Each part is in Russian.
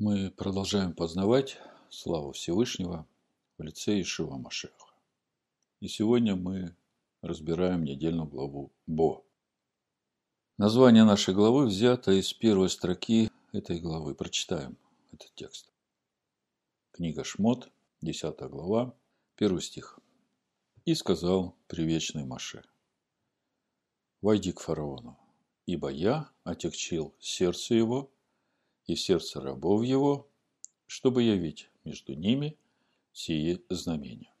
Мы продолжаем познавать славу Всевышнего в лице Ишива Машеха. И сегодня мы разбираем недельную главу Бо. Название нашей главы взято из первой строки этой главы. Прочитаем этот текст. Книга Шмот, 10 глава, 1 стих. «И сказал привечный Маше, «Войди к фараону, ибо я отягчил сердце его и сердце рабов его, чтобы явить между ними сие знамения».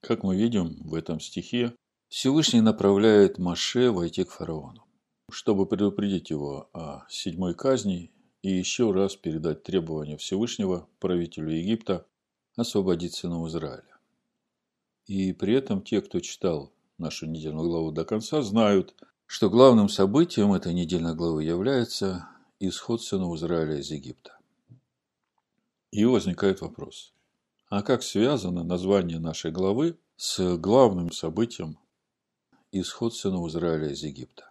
Как мы видим в этом стихе, Всевышний направляет Маше войти к фараону, чтобы предупредить его о седьмой казни и еще раз передать требования Всевышнего правителю Египта освободить сынов Израиля. И при этом те, кто читал нашу недельную главу до конца, знают, что главным событием этой недельной главы является исход сынов Израиля из Египта. И возникает вопрос, а как связано название нашей главы с главным событием исход сынов Израиля из Египта?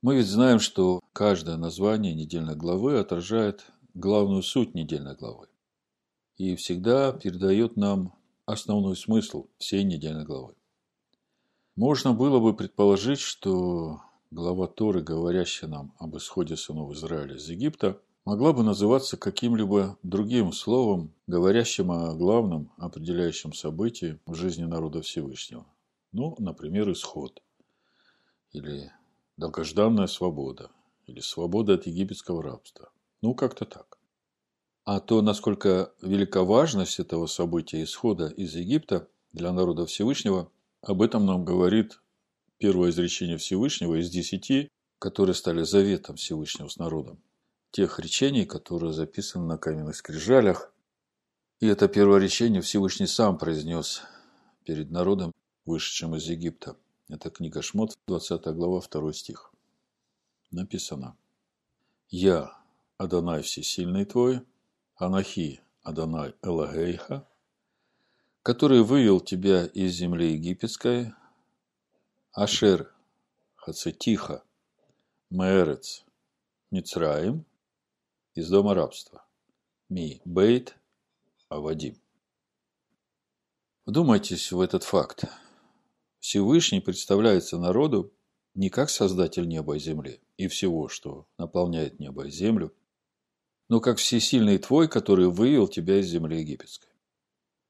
Мы ведь знаем, что каждое название недельной главы отражает главную суть недельной главы и всегда передает нам основной смысл всей недельной главы. Можно было бы предположить, что глава Торы, говорящая нам об исходе сынов Израиля из Египта, могла бы называться каким-либо другим словом, говорящим о главном определяющем событии в жизни народа Всевышнего. Ну, например, исход или долгожданная свобода или свобода от египетского рабства. Ну, как-то так. А то, насколько велика важность этого события исхода из Египта для народа Всевышнего, об этом нам говорит первое изречение Всевышнего из десяти, которые стали заветом Всевышнего с народом. Тех речений, которые записаны на каменных скрижалях. И это первое речение Всевышний сам произнес перед народом, вышедшим из Египта. Это книга Шмот, 20 глава, 2 стих. Написано. «Я, Адонай Всесильный твой, Анахи Адонай Элагейха, который вывел тебя из земли египетской, Ашер Хацетиха Мерец Мицраим из дома рабства, Ми Бейт Авадим. Вдумайтесь в этот факт. Всевышний представляется народу не как создатель неба и земли и всего, что наполняет небо и землю, но как всесильный твой, который вывел тебя из земли египетской.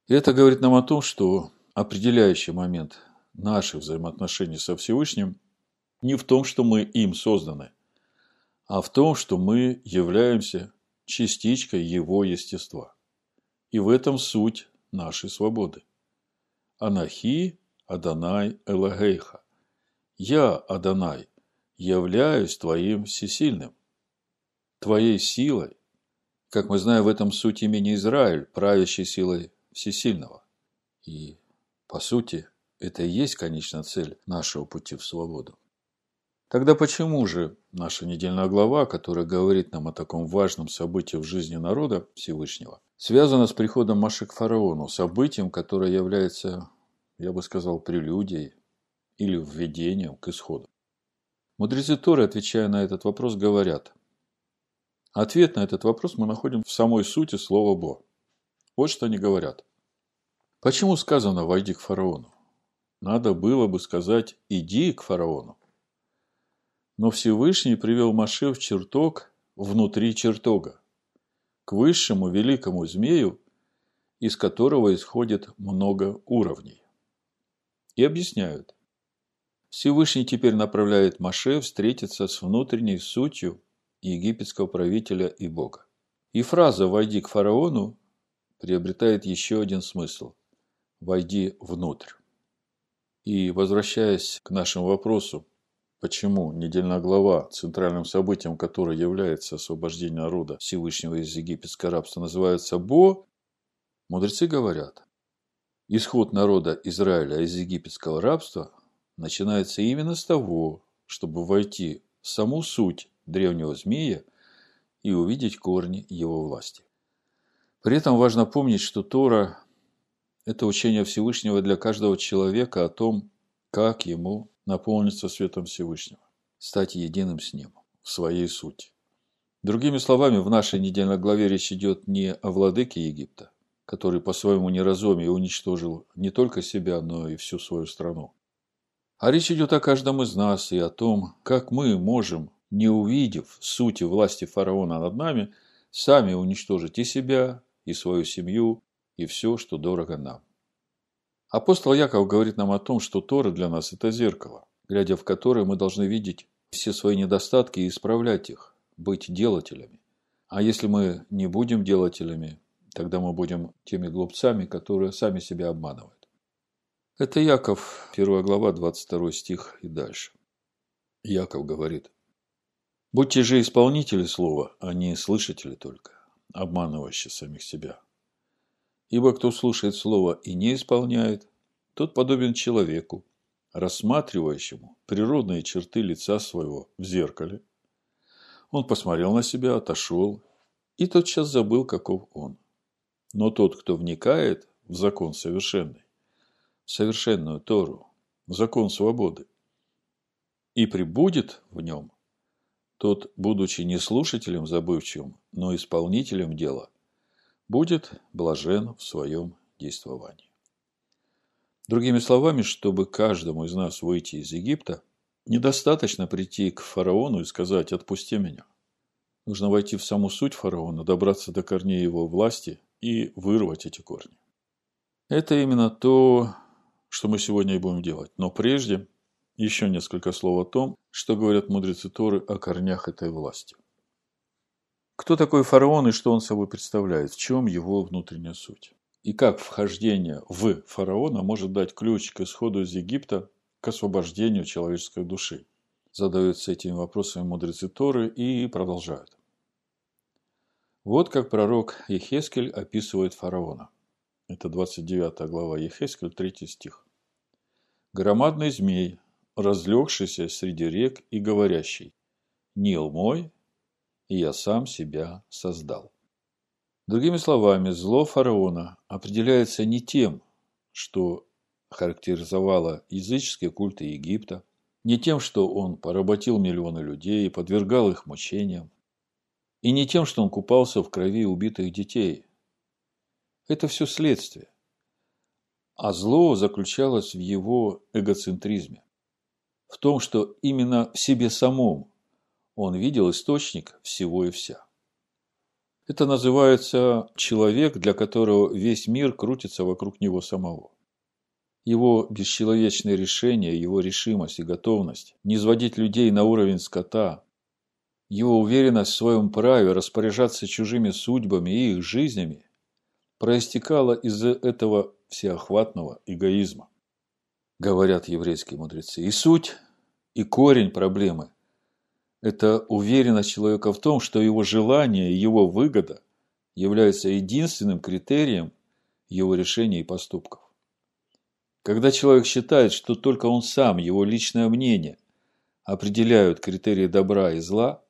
И это говорит нам о том, что определяющий момент наших взаимоотношений со Всевышним не в том, что мы им созданы, а в том, что мы являемся частичкой Его естества. И в этом суть нашей свободы. Анахи Адонай Элагейха. Я, Адонай, являюсь Твоим всесильным, Твоей силой. Как мы знаем, в этом суть имени Израиль, правящей силой всесильного. И, по сути, это и есть конечная цель нашего пути в свободу. Тогда почему же наша недельная глава, которая говорит нам о таком важном событии в жизни народа Всевышнего, связана с приходом Маши к фараону, событием, которое является я бы сказал, прелюдией или введением к исходу. Мудрецы Торы, отвечая на этот вопрос, говорят, ответ на этот вопрос мы находим в самой сути слова «бо». Вот что они говорят. Почему сказано «войди к фараону»? Надо было бы сказать «иди к фараону». Но Всевышний привел Маше в чертог внутри чертога, к высшему великому змею, из которого исходит много уровней и объясняют. Всевышний теперь направляет Маше встретиться с внутренней сутью египетского правителя и Бога. И фраза «войди к фараону» приобретает еще один смысл – «войди внутрь». И возвращаясь к нашему вопросу, почему недельная глава, центральным событием которой является освобождение народа Всевышнего из египетского рабства, называется Бо, мудрецы говорят, Исход народа Израиля из египетского рабства начинается именно с того, чтобы войти в саму суть древнего змея и увидеть корни его власти. При этом важно помнить, что Тора – это учение Всевышнего для каждого человека о том, как ему наполниться светом Всевышнего, стать единым с ним в своей сути. Другими словами, в нашей недельной главе речь идет не о владыке Египта, который по своему неразумию уничтожил не только себя, но и всю свою страну. А речь идет о каждом из нас и о том, как мы можем, не увидев сути власти фараона над нами, сами уничтожить и себя, и свою семью, и все, что дорого нам. Апостол Яков говорит нам о том, что Тора для нас – это зеркало, глядя в которое мы должны видеть все свои недостатки и исправлять их, быть делателями. А если мы не будем делателями, тогда мы будем теми глупцами, которые сами себя обманывают. Это Яков, 1 глава, 22 стих и дальше. Яков говорит, «Будьте же исполнители слова, а не слышатели только, обманывающие самих себя. Ибо кто слушает слово и не исполняет, тот подобен человеку, рассматривающему природные черты лица своего в зеркале. Он посмотрел на себя, отошел и тотчас забыл, каков он. Но тот, кто вникает в закон совершенный, в совершенную Тору, в закон свободы, и прибудет в нем, тот, будучи не слушателем забывчивым, но исполнителем дела, будет блажен в своем действовании. Другими словами, чтобы каждому из нас выйти из Египта, недостаточно прийти к фараону и сказать «отпусти меня». Нужно войти в саму суть фараона, добраться до корней его власти и вырвать эти корни. Это именно то, что мы сегодня и будем делать. Но прежде еще несколько слов о том, что говорят мудрецы Торы о корнях этой власти. Кто такой фараон и что он собой представляет? В чем его внутренняя суть? И как вхождение в фараона может дать ключ к исходу из Египта, к освобождению человеческой души? Задаются этими вопросами мудрецы Торы и продолжают. Вот как пророк Ехескель описывает фараона. Это 29 глава Ехескель, 3 стих. «Громадный змей, разлегшийся среди рек и говорящий, «Нил мой, и я сам себя создал. Другими словами, зло фараона определяется не тем, что характеризовало языческие культы Египта, не тем, что он поработил миллионы людей и подвергал их мучениям, и не тем, что он купался в крови убитых детей. Это все следствие. А зло заключалось в его эгоцентризме, в том, что именно в себе самом он видел источник всего и вся. Это называется человек, для которого весь мир крутится вокруг него самого. Его бесчеловечные решения, его решимость и готовность не сводить людей на уровень скота, его уверенность в своем праве распоряжаться чужими судьбами и их жизнями проистекала из этого всеохватного эгоизма, говорят еврейские мудрецы. И суть, и корень проблемы это уверенность человека в том, что его желание и его выгода являются единственным критерием его решений и поступков. Когда человек считает, что только он сам, его личное мнение определяют критерии добра и зла,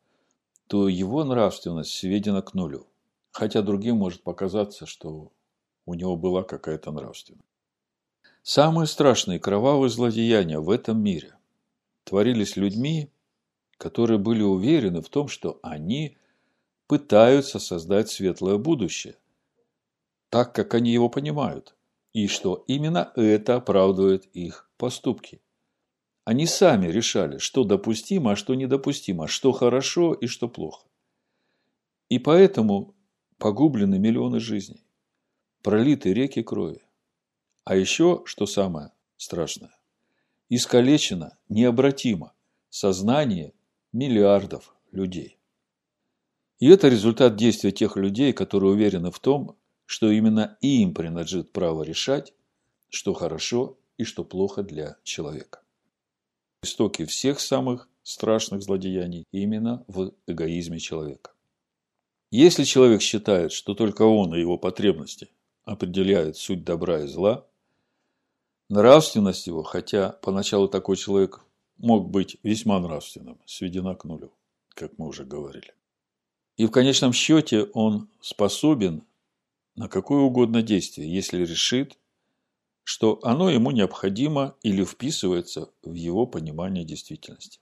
то его нравственность сведена к нулю. Хотя другим может показаться, что у него была какая-то нравственность. Самые страшные кровавые злодеяния в этом мире творились людьми, которые были уверены в том, что они пытаются создать светлое будущее, так как они его понимают, и что именно это оправдывает их поступки. Они сами решали, что допустимо, а что недопустимо, что хорошо и что плохо. И поэтому погублены миллионы жизней, пролиты реки крови. А еще, что самое страшное, искалечено необратимо сознание миллиардов людей. И это результат действия тех людей, которые уверены в том, что именно им принадлежит право решать, что хорошо и что плохо для человека. Истоки всех самых страшных злодеяний именно в эгоизме человека. Если человек считает, что только он и его потребности определяют суть добра и зла, нравственность его, хотя поначалу такой человек мог быть весьма нравственным, сведена к нулю, как мы уже говорили. И в конечном счете он способен на какое угодно действие, если решит, что оно ему необходимо или вписывается в его понимание действительности.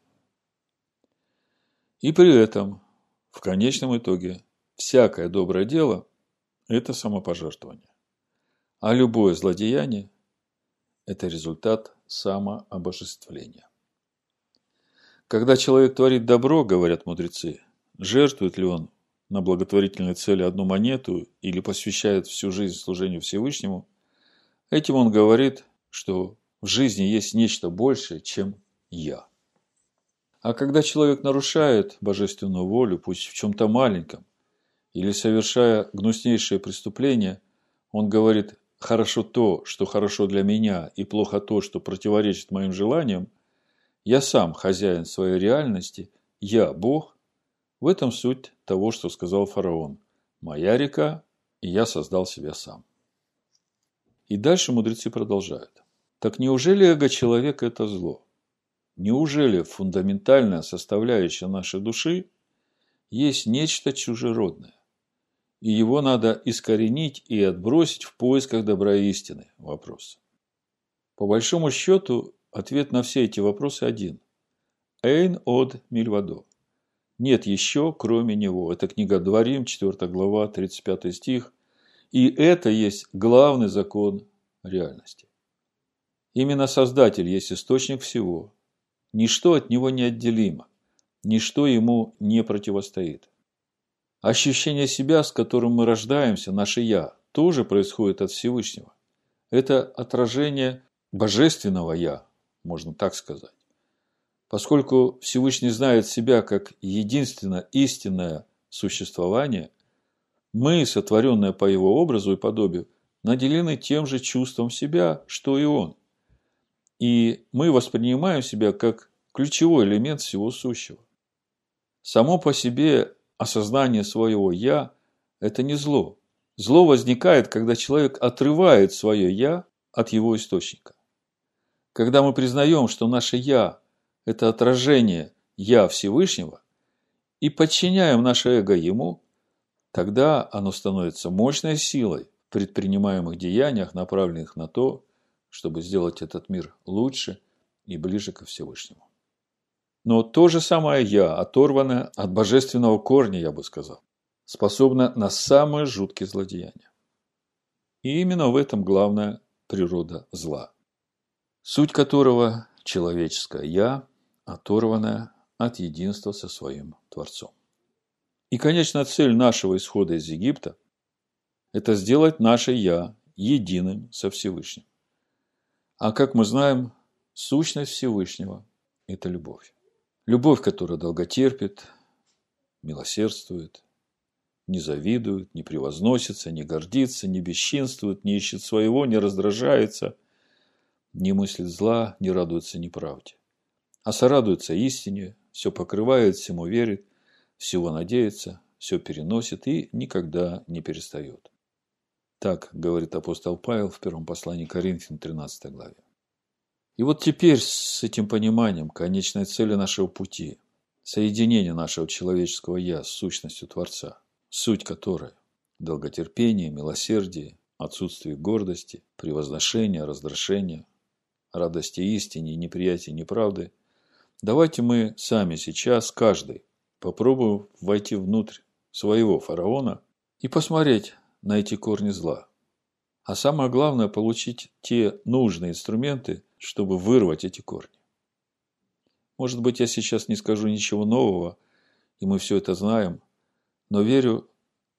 И при этом В конечном итоге всякое доброе дело – это самопожертвование. А любое злодеяние – это результат самообожествления. Когда человек творит добро, говорят мудрецы, жертвует ли он на благотворительной цели одну монету или посвящает всю жизнь служению Всевышнему, этим он говорит, что в жизни есть нечто большее, чем «я». А когда человек нарушает божественную волю, пусть в чем-то маленьком, или совершая гнуснейшее преступление, он говорит «хорошо то, что хорошо для меня, и плохо то, что противоречит моим желаниям», я сам хозяин своей реальности, я Бог, в этом суть того, что сказал фараон. Моя река, и я создал себя сам. И дальше мудрецы продолжают. Так неужели эго человека – это зло? Неужели фундаментальная составляющая нашей души есть нечто чужеродное? И его надо искоренить и отбросить в поисках добра и истины? Вопрос. По большому счету, ответ на все эти вопросы один. Эйн од мильвадо нет еще, кроме него. Это книга Дворим, 4 глава, 35 стих. И это есть главный закон реальности. Именно Создатель есть источник всего. Ничто от него не отделимо. Ничто ему не противостоит. Ощущение себя, с которым мы рождаемся, наше «я», тоже происходит от Всевышнего. Это отражение божественного «я», можно так сказать. Поскольку Всевышний знает себя как единственно истинное существование, мы, сотворенные по его образу и подобию, наделены тем же чувством себя, что и он. И мы воспринимаем себя как ключевой элемент всего сущего. Само по себе осознание своего «я» – это не зло. Зло возникает, когда человек отрывает свое «я» от его источника. Когда мы признаем, что наше «я» это отражение «Я» Всевышнего, и подчиняем наше эго ему, тогда оно становится мощной силой в предпринимаемых деяниях, направленных на то, чтобы сделать этот мир лучше и ближе ко Всевышнему. Но то же самое «я», оторванное от божественного корня, я бы сказал, способно на самые жуткие злодеяния. И именно в этом главная природа зла, суть которого – человеческое «я», оторванная от единства со своим Творцом. И конечная цель нашего исхода из Египта – это сделать наше «я» единым со Всевышним. А как мы знаем, сущность Всевышнего – это любовь. Любовь, которая долготерпит, милосердствует, не завидует, не превозносится, не гордится, не бесчинствует, не ищет своего, не раздражается, не мыслит зла, не радуется неправде а сорадуется истине, все покрывает, всему верит, всего надеется, все переносит и никогда не перестает. Так говорит апостол Павел в первом послании Коринфян 13 главе. И вот теперь с этим пониманием конечной цели нашего пути, соединение нашего человеческого «я» с сущностью Творца, суть которой – долготерпение, милосердие, отсутствие гордости, превозношение, раздражение, радости истине, неприятие неправды – Давайте мы сами сейчас, каждый, попробуем войти внутрь своего фараона и посмотреть на эти корни зла. А самое главное – получить те нужные инструменты, чтобы вырвать эти корни. Может быть, я сейчас не скажу ничего нового, и мы все это знаем, но верю,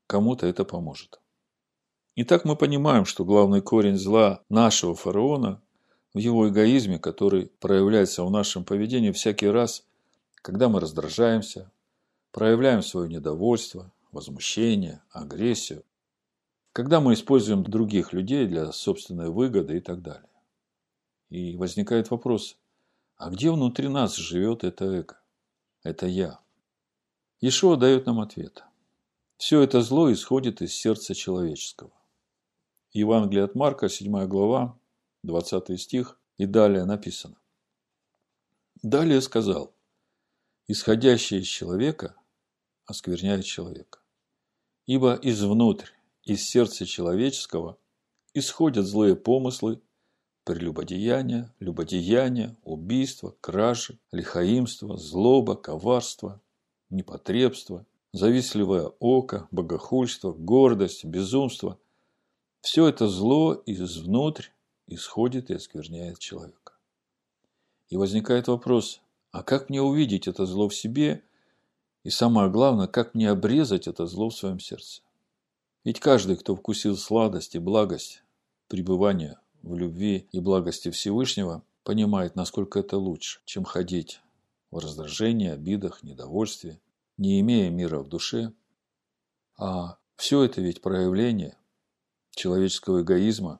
кому-то это поможет. Итак, мы понимаем, что главный корень зла нашего фараона в его эгоизме, который проявляется в нашем поведении всякий раз, когда мы раздражаемся, проявляем свое недовольство, возмущение, агрессию, когда мы используем других людей для собственной выгоды и так далее. И возникает вопрос, а где внутри нас живет это эго? Это я. Ишуа дает нам ответ. Все это зло исходит из сердца человеческого. Евангелие от Марка, 7 глава, 20 стих, и далее написано. Далее сказал, исходящее из человека оскверняет человека. Ибо извнутрь, из сердца человеческого исходят злые помыслы, прелюбодеяния, любодеяния, убийства, кражи, лихаимство, злоба, коварство, непотребство, завистливое око, богохульство, гордость, безумство – все это зло изнутрь исходит и оскверняет человека. И возникает вопрос, а как мне увидеть это зло в себе? И самое главное, как мне обрезать это зло в своем сердце? Ведь каждый, кто вкусил сладость и благость пребывания в любви и благости Всевышнего, понимает, насколько это лучше, чем ходить в раздражении, обидах, недовольстве, не имея мира в душе. А все это ведь проявление человеческого эгоизма,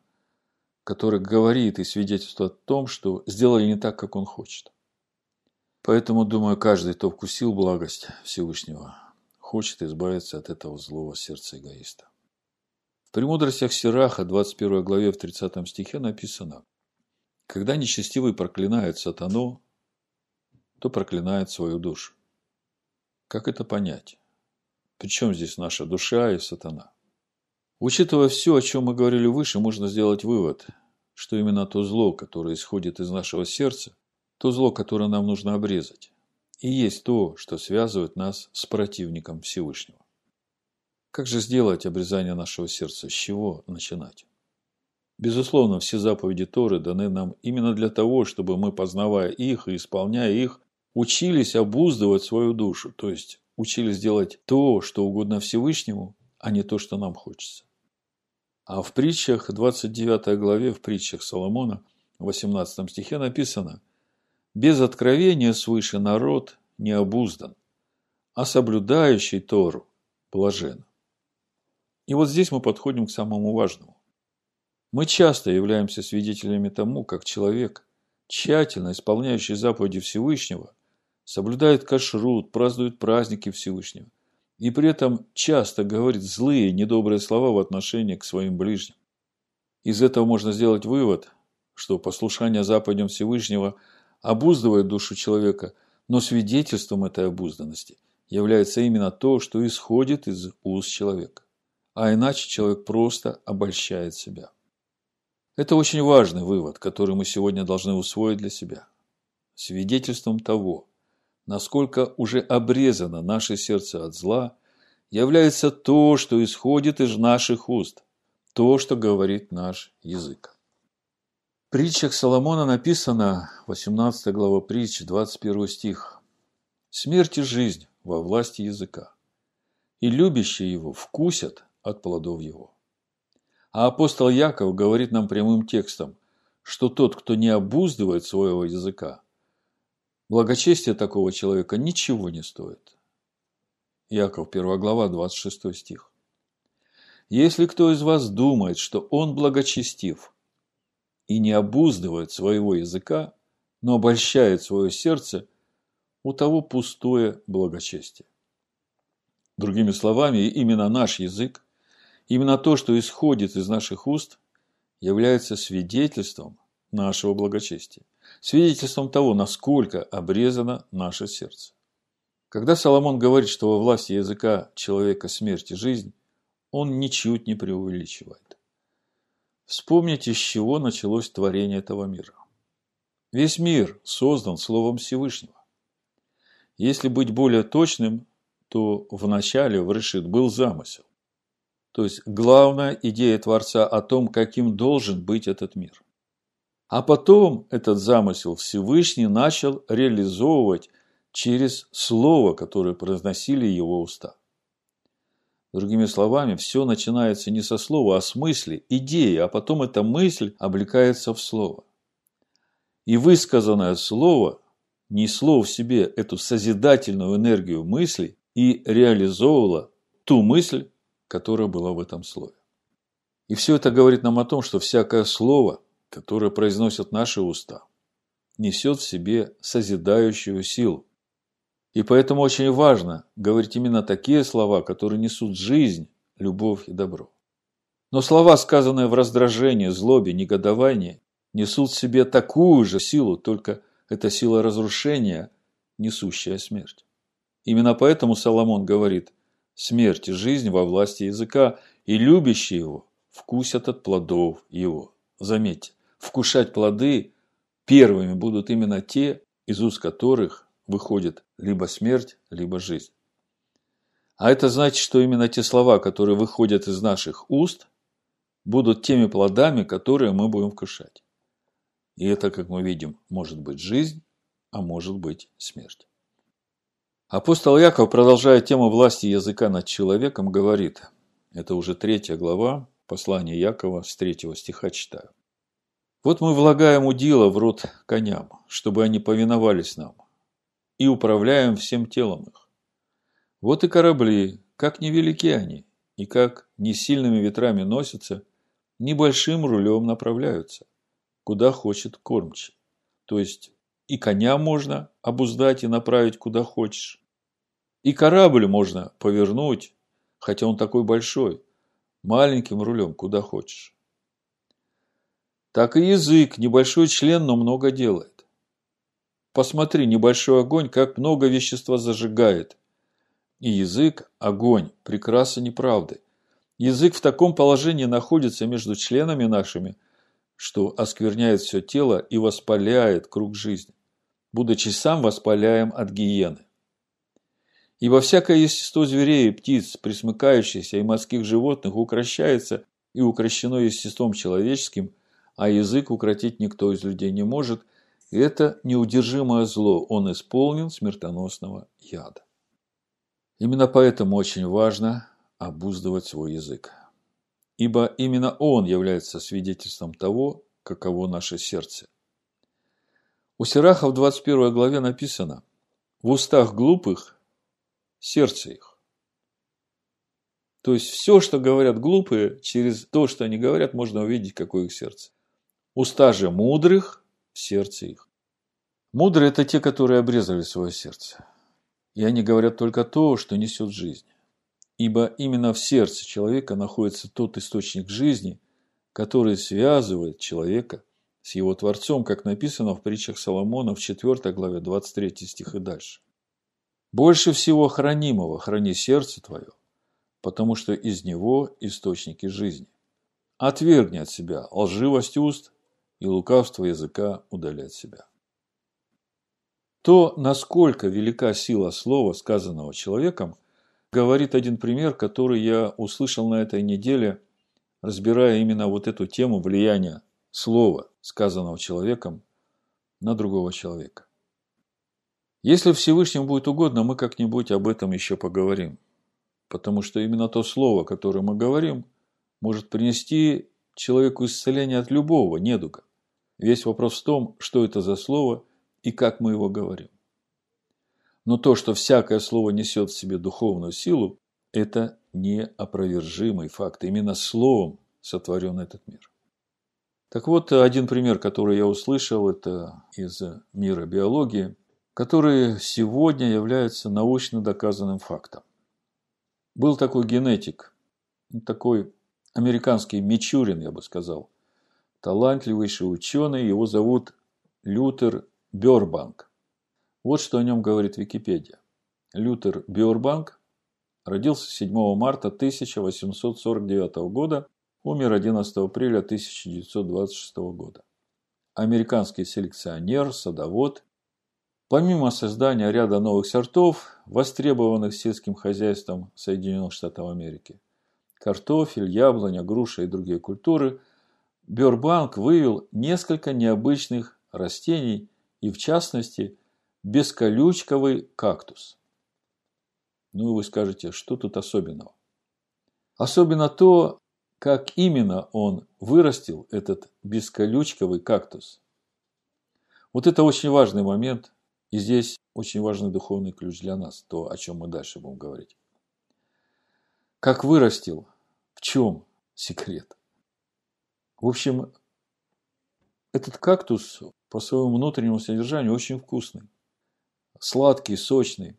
который говорит и свидетельствует о том, что сделали не так, как он хочет. Поэтому, думаю, каждый, кто вкусил благость Всевышнего, хочет избавиться от этого злого сердца эгоиста. В «Премудростях Сираха», 21 главе, в 30 стихе написано «Когда нечестивый проклинает сатану, то проклинает свою душу». Как это понять? Причем здесь наша душа и сатана? Учитывая все, о чем мы говорили выше, можно сделать вывод, что именно то зло, которое исходит из нашего сердца, то зло, которое нам нужно обрезать, и есть то, что связывает нас с противником Всевышнего. Как же сделать обрезание нашего сердца? С чего начинать? Безусловно, все заповеди Торы даны нам именно для того, чтобы мы, познавая их и исполняя их, учились обуздывать свою душу, то есть учились делать то, что угодно Всевышнему, а не то, что нам хочется. А в притчах, 29 главе, в притчах Соломона, в 18 стихе написано – без откровения свыше народ не обуздан, а соблюдающий Тору блажен. И вот здесь мы подходим к самому важному. Мы часто являемся свидетелями тому, как человек, тщательно исполняющий заповеди Всевышнего, соблюдает кашрут, празднует праздники Всевышнего, и при этом часто говорит злые, недобрые слова в отношении к своим ближним. Из этого можно сделать вывод, что послушание заповедям Всевышнего – обуздывает душу человека, но свидетельством этой обузданности является именно то, что исходит из уст человека. А иначе человек просто обольщает себя. Это очень важный вывод, который мы сегодня должны усвоить для себя. Свидетельством того, насколько уже обрезано наше сердце от зла, является то, что исходит из наших уст, то, что говорит наш язык притчах Соломона написано, 18 глава притч, 21 стих. «Смерть и жизнь во власти языка, и любящие его вкусят от плодов его». А апостол Яков говорит нам прямым текстом, что тот, кто не обуздывает своего языка, благочестие такого человека ничего не стоит. Яков, 1 глава, 26 стих. Если кто из вас думает, что он благочестив – и не обуздывает своего языка, но обольщает свое сердце, у того пустое благочестие. Другими словами, именно наш язык, именно то, что исходит из наших уст, является свидетельством нашего благочестия, свидетельством того, насколько обрезано наше сердце. Когда Соломон говорит, что во власти языка человека смерть и жизнь, он ничуть не преувеличивает. Вспомните, с чего началось творение этого мира. Весь мир создан Словом Всевышнего. Если быть более точным, то в начале в Решит был замысел. То есть главная идея Творца о том, каким должен быть этот мир. А потом этот замысел Всевышний начал реализовывать через слово, которое произносили его уста. Другими словами, все начинается не со слова, а с мысли, идеи, а потом эта мысль облекается в слово. И высказанное слово несло в себе эту созидательную энергию мысли и реализовывало ту мысль, которая была в этом слове. И все это говорит нам о том, что всякое слово, которое произносят наши уста, несет в себе созидающую силу. И поэтому очень важно говорить именно такие слова, которые несут жизнь, любовь и добро. Но слова, сказанные в раздражении, злобе, негодовании, несут в себе такую же силу, только это сила разрушения, несущая смерть. Именно поэтому Соломон говорит, смерть и жизнь во власти языка, и любящие его вкусят от плодов его. Заметьте, вкушать плоды первыми будут именно те, из уст которых выходит либо смерть, либо жизнь. А это значит, что именно те слова, которые выходят из наших уст, будут теми плодами, которые мы будем вкушать. И это, как мы видим, может быть жизнь, а может быть смерть. Апостол Яков, продолжая тему власти языка над человеком, говорит, это уже третья глава, послание Якова с третьего стиха читаю. Вот мы влагаем удила в рот коням, чтобы они повиновались нам, и управляем всем телом их. Вот и корабли, как невелики они, и как не сильными ветрами носятся, небольшим рулем направляются, куда хочет кормчий. То есть и коня можно обуздать и направить куда хочешь. И корабль можно повернуть, хотя он такой большой, маленьким рулем куда хочешь. Так и язык, небольшой член, но много делает. Посмотри, небольшой огонь, как много вещества зажигает. И язык – огонь, прекраса неправды. Язык в таком положении находится между членами нашими, что оскверняет все тело и воспаляет круг жизни, будучи сам воспаляем от гиены. Ибо всякое естество зверей и птиц, присмыкающихся и морских животных, укращается и укращено естеством человеческим, а язык укротить никто из людей не может, это неудержимое зло, он исполнен смертоносного яда. Именно поэтому очень важно обуздывать свой язык. Ибо именно он является свидетельством того, каково наше сердце. У Сираха в 21 главе написано «В устах глупых сердце их». То есть все, что говорят глупые, через то, что они говорят, можно увидеть, какое их сердце. Уста же мудрых – сердце их. Мудрые – это те, которые обрезали свое сердце и они говорят только то, что несет жизнь. Ибо именно в сердце человека находится тот источник жизни, который связывает человека с его Творцом, как написано в притчах Соломона в 4 главе 23 стих и дальше. «Больше всего хранимого храни сердце твое, потому что из него источники жизни. Отвергни от себя лживость уст и лукавство языка удалять себя». То, насколько велика сила слова, сказанного человеком, говорит один пример, который я услышал на этой неделе, разбирая именно вот эту тему влияния слова, сказанного человеком, на другого человека. Если Всевышнему будет угодно, мы как-нибудь об этом еще поговорим. Потому что именно то слово, которое мы говорим, может принести человеку исцеление от любого недуга. Весь вопрос в том, что это за слово – и как мы его говорим. Но то, что всякое слово несет в себе духовную силу, это неопровержимый факт. Именно словом сотворен этот мир. Так вот, один пример, который я услышал, это из мира биологии, который сегодня является научно доказанным фактом. Был такой генетик, такой американский Мичурин, я бы сказал, талантливейший ученый, его зовут Лютер Бёрбанк. Вот что о нем говорит Википедия. Лютер Бёрбанк родился 7 марта 1849 года, умер 11 апреля 1926 года. Американский селекционер, садовод. Помимо создания ряда новых сортов, востребованных сельским хозяйством Соединенных Штатов Америки, картофель, яблоня, груша и другие культуры, Бёрбанк вывел несколько необычных растений и, в частности, бесколючковый кактус. Ну, вы скажете, что тут особенного? Особенно то, как именно он вырастил этот бесколючковый кактус. Вот это очень важный момент, и здесь очень важный духовный ключ для нас, то, о чем мы дальше будем говорить. Как вырастил, в чем секрет? В общем, этот кактус по своему внутреннему содержанию очень вкусный. Сладкий, сочный.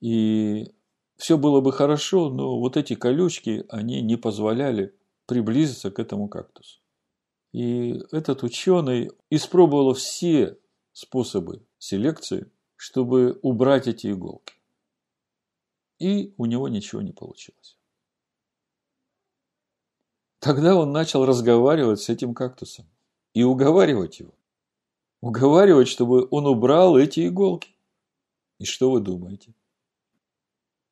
И все было бы хорошо, но вот эти колючки, они не позволяли приблизиться к этому кактусу. И этот ученый испробовал все способы селекции, чтобы убрать эти иголки. И у него ничего не получилось. Тогда он начал разговаривать с этим кактусом и уговаривать его. Уговаривать, чтобы он убрал эти иголки. И что вы думаете?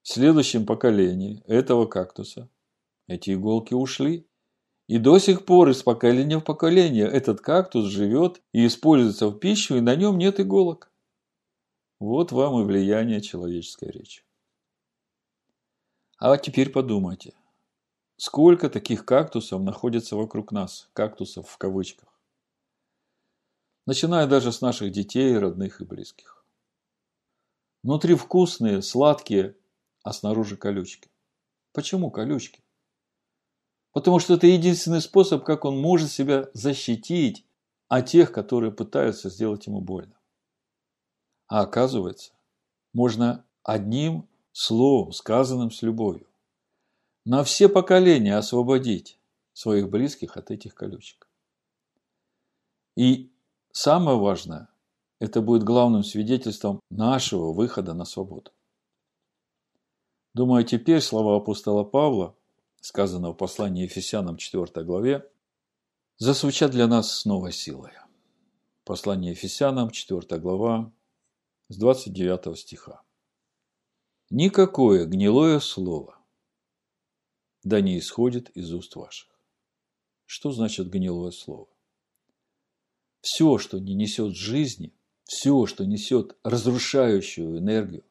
в следующем поколении этого кактуса эти иголки ушли. И до сих пор из поколения в поколение этот кактус живет и используется в пищу, и на нем нет иголок. Вот вам и влияние человеческой речи. А теперь подумайте, сколько таких кактусов находится вокруг нас, кактусов в кавычках. Начиная даже с наших детей, родных и близких. Внутри вкусные, сладкие, а снаружи колючки. Почему колючки? Потому что это единственный способ, как он может себя защитить от тех, которые пытаются сделать ему больно. А оказывается, можно одним словом, сказанным с любовью, на все поколения освободить своих близких от этих колючек. И самое важное, это будет главным свидетельством нашего выхода на свободу. Думаю, теперь слова апостола Павла, сказанного в послании Ефесянам 4 главе, засвучат для нас с новой силой. Послание Ефесянам, 4 глава, с 29 стиха. Никакое гнилое слово да не исходит из уст ваших. Что значит гнилое слово? Все, что не несет жизни, все, что несет разрушающую энергию,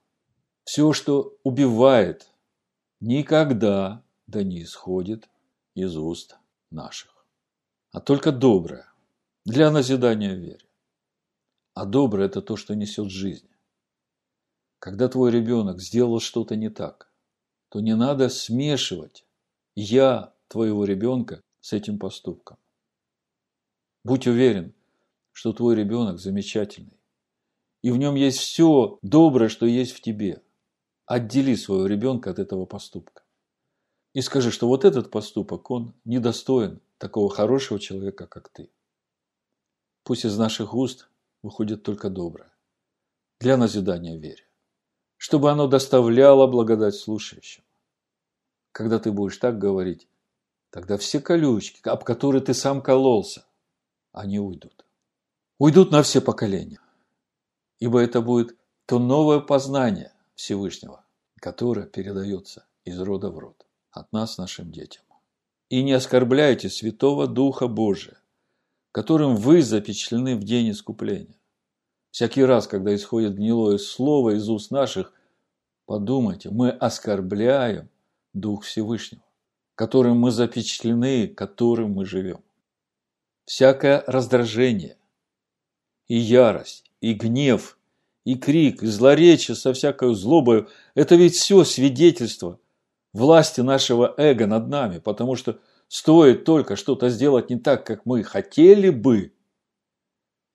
все, что убивает, никогда да не исходит из уст наших, а только доброе, для назидания вере. А доброе – это то, что несет жизнь. Когда твой ребенок сделал что-то не так, то не надо смешивать «я» твоего ребенка с этим поступком. Будь уверен, что твой ребенок замечательный, и в нем есть все доброе, что есть в тебе. Отдели своего ребенка от этого поступка. И скажи, что вот этот поступок, он недостоин такого хорошего человека, как ты. Пусть из наших уст выходит только доброе, для назидания вере, чтобы оно доставляло благодать слушающим. Когда ты будешь так говорить, тогда все колючки, об которые ты сам кололся, они уйдут. Уйдут на все поколения. Ибо это будет то новое познание Всевышнего, которое передается из рода в род, от нас нашим детям. И не оскорбляйте Святого Духа Божия, которым вы запечатлены в день искупления. Всякий раз, когда исходит гнилое слово из уст наших, подумайте, мы оскорбляем Дух Всевышнего, которым мы запечатлены, которым мы живем. Всякое раздражение и ярость, и гнев, и крик, и злоречие со всякой злобой – это ведь все свидетельство власти нашего эго над нами, потому что Стоит только что-то сделать не так, как мы хотели бы,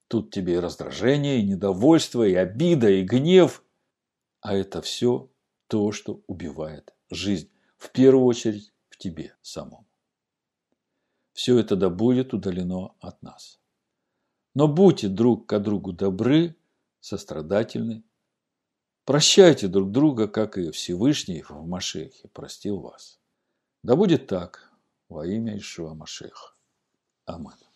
тут тебе и раздражение, и недовольство, и обида, и гнев. А это все то, что убивает жизнь. В первую очередь в тебе самом. Все это да будет удалено от нас. Но будьте друг к другу добры, сострадательны. Прощайте друг друга, как и Всевышний в Машехе простил вас. Да будет так во имя Ишуа Машеха. Аминь.